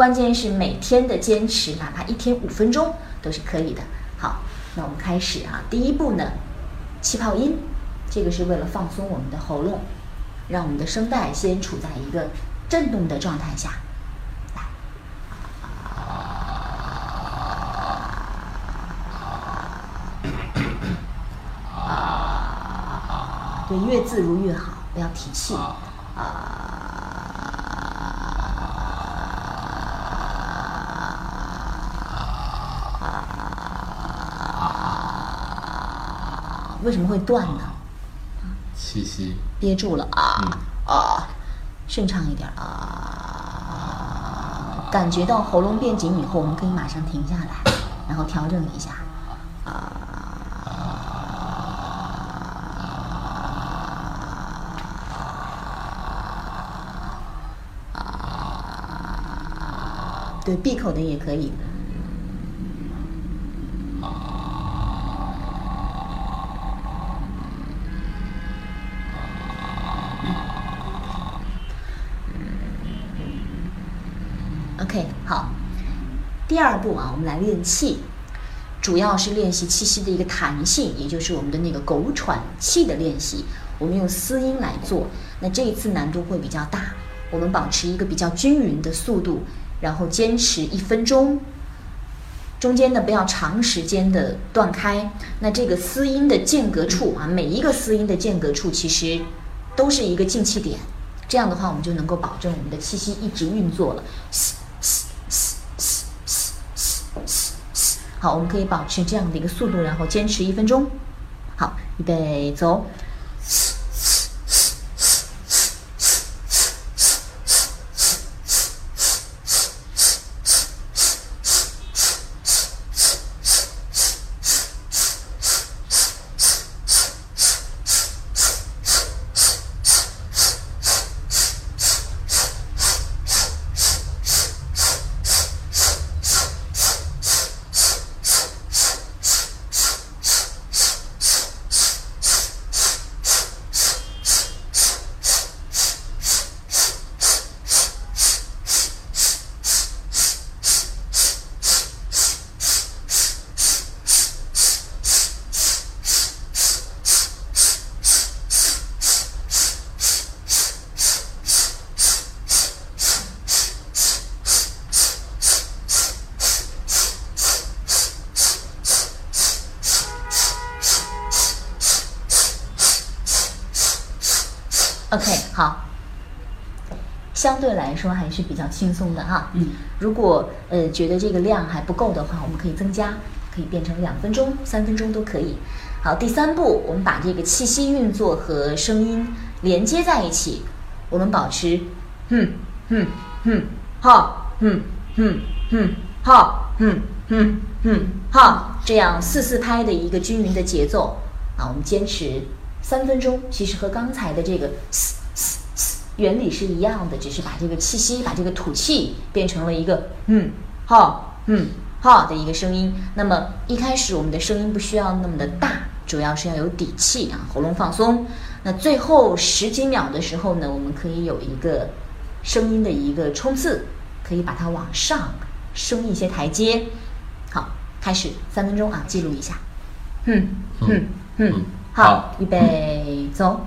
关键是每天的坚持，哪怕一天五分钟都是可以的。好，那我们开始啊，第一步呢，气泡音，这个是为了放松我们的喉咙，让我们的声带先处在一个震动的状态下。来，对，越自如越好，不要提气啊。为什么会断呢？气息，憋住了啊啊，顺畅一点啊，感觉到喉咙变紧以后，我们可以马上停下来，然后调整一下啊。对，闭口的也可以。第二步啊，我们来练气，主要是练习气息的一个弹性，也就是我们的那个狗喘气的练习。我们用嘶音来做，那这一次难度会比较大。我们保持一个比较均匀的速度，然后坚持一分钟，中间呢不要长时间的断开。那这个嘶音的间隔处啊，每一个嘶音的间隔处其实都是一个进气点，这样的话我们就能够保证我们的气息一直运作了。好，我们可以保持这样的一个速度，然后坚持一分钟。好，预备，走。OK，好，相对来说还是比较轻松的哈。嗯，如果呃觉得这个量还不够的话，我们可以增加，可以变成两分钟、三分钟都可以。好，第三步，我们把这个气息运作和声音连接在一起，我们保持，哼哼哼，哈，哼哼哼，哈，哼哼哼，哈，这样四四拍的一个均匀的节奏啊，我们坚持。三分钟其实和刚才的这个嘶嘶嘶原理是一样的，只是把这个气息、把这个吐气变成了一个嗯哈嗯哈的一个声音。那么一开始我们的声音不需要那么的大，主要是要有底气啊，喉咙放松。那最后十几秒的时候呢，我们可以有一个声音的一个冲刺，可以把它往上升一些台阶。好，开始三分钟啊，记录一下。嗯嗯嗯。好，预备，走。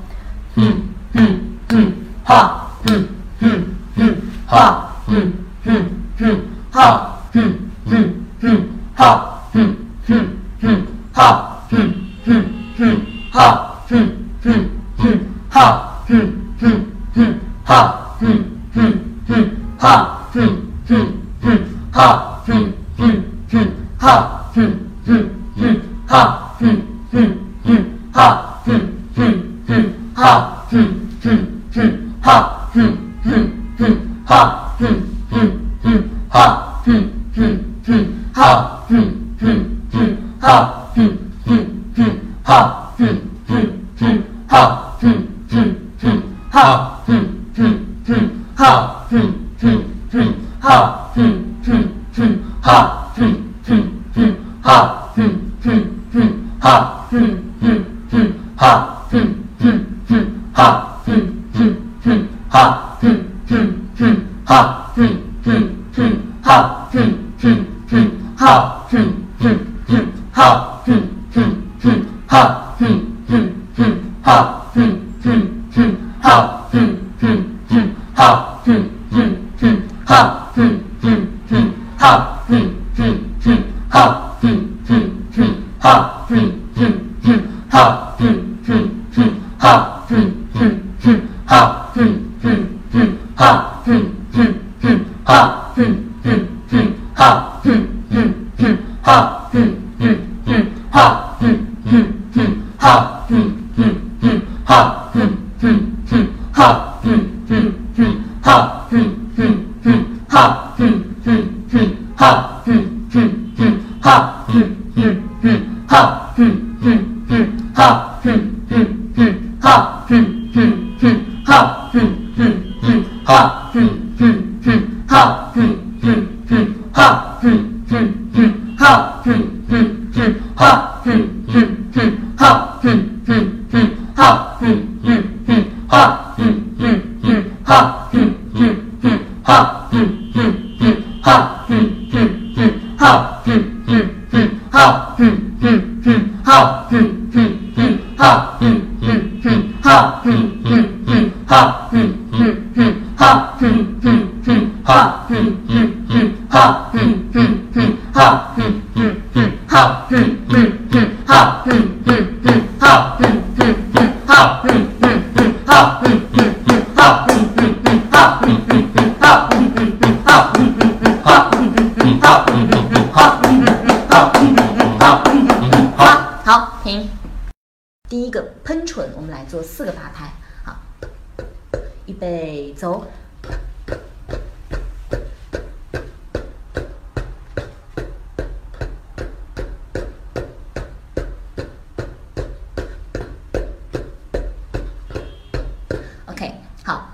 嗯嗯嗯，好，嗯嗯嗯，好，嗯嗯嗯，好，嗯嗯嗯，好，嗯嗯嗯，好，嗯嗯嗯，好，嗯嗯嗯，好，嗯嗯嗯，好，嗯嗯嗯，好，嗯嗯嗯，好，嗯嗯嗯，好，嗯嗯嗯，好，嗯嗯嗯。好，哼哼哼，好，哼哼哼，好，哼哼哼，好，哼哼哼，好，哼哼哼，好，哼哼哼，好，哼哼哼，好，哼哼哼，好，哼哼哼，好，哼哼哼，好，哼哼哼，好，哼哼哼，好，哼哼哼，好，哼哼哼，好，哼哼。好，哼哼哼，好，哼哼哼，好，哼哼哼，好，哼哼哼，好，哼哼哼，好，哼哼哼，好，哼哼哼，好，哼哼哼，好，好，好，好，好。嗯嗯嗯，好，嗯嗯嗯，好，嗯嗯嗯，好，嗯嗯嗯，好，嗯嗯嗯，好，嗯嗯嗯，好，嗯嗯嗯，好，嗯嗯嗯，好，嗯嗯嗯，好，嗯嗯嗯，好，嗯嗯嗯，好，嗯嗯嗯，好，嗯嗯嗯，好，嗯嗯嗯，好，嗯嗯嗯，好，嗯嗯嗯，好，嗯嗯嗯，好，嗯嗯嗯，好，嗯嗯嗯，好，嗯嗯嗯，好，嗯嗯嗯，好，嗯嗯嗯，好，嗯嗯嗯，好，嗯嗯嗯，好，嗯嗯嗯，好，嗯嗯嗯，好，嗯嗯嗯，好，嗯嗯嗯，好，嗯嗯嗯，好，嗯嗯嗯，好，嗯嗯嗯，好，嗯嗯嗯，好，嗯嗯嗯，好，嗯嗯嗯，好，嗯嗯嗯，好，嗯嗯嗯，好，嗯嗯嗯，好，嗯嗯嗯，好，嗯嗯嗯，好，嗯嗯嗯，好，嗯嗯嗯，好，嗯嗯嗯，好，嗯嗯嗯，好，嗯嗯嗯，好，嗯嗯嗯，好，嗯嗯嗯，好，嗯嗯嗯，好，嗯嗯嗯，好。好，停。第一个喷唇，我们来做四个八拍。好，预备，走。OK，好，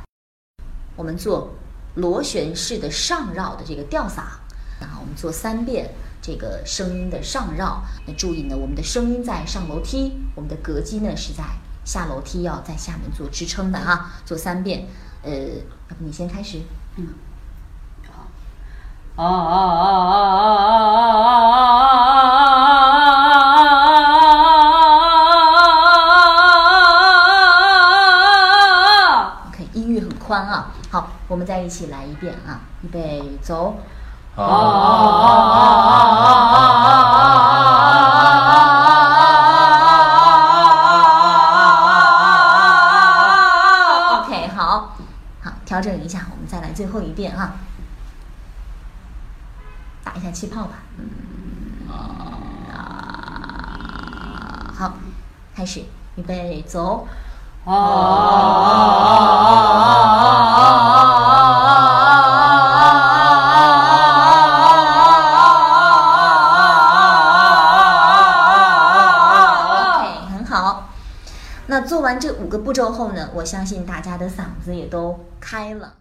我我们做螺旋式的上绕的这个吊嗓，然后我们做三遍这个声音的上绕。那注意呢，我们的声音在上楼梯，我们的膈肌呢是在下楼梯，要在下面做支撑的哈。做三遍，呃，要不你先开始。嗯，好。啊啊啊啊啊啊啊啊啊！很宽啊。好，我们再一起来一遍啊，预备，走。OK，好，好，调整一下，我们再来最后一遍啊，打一下气泡吧。啊，好，开始，预备，走。OK，很好。那做完这五个步骤后呢，我相信大家的嗓子也都开了。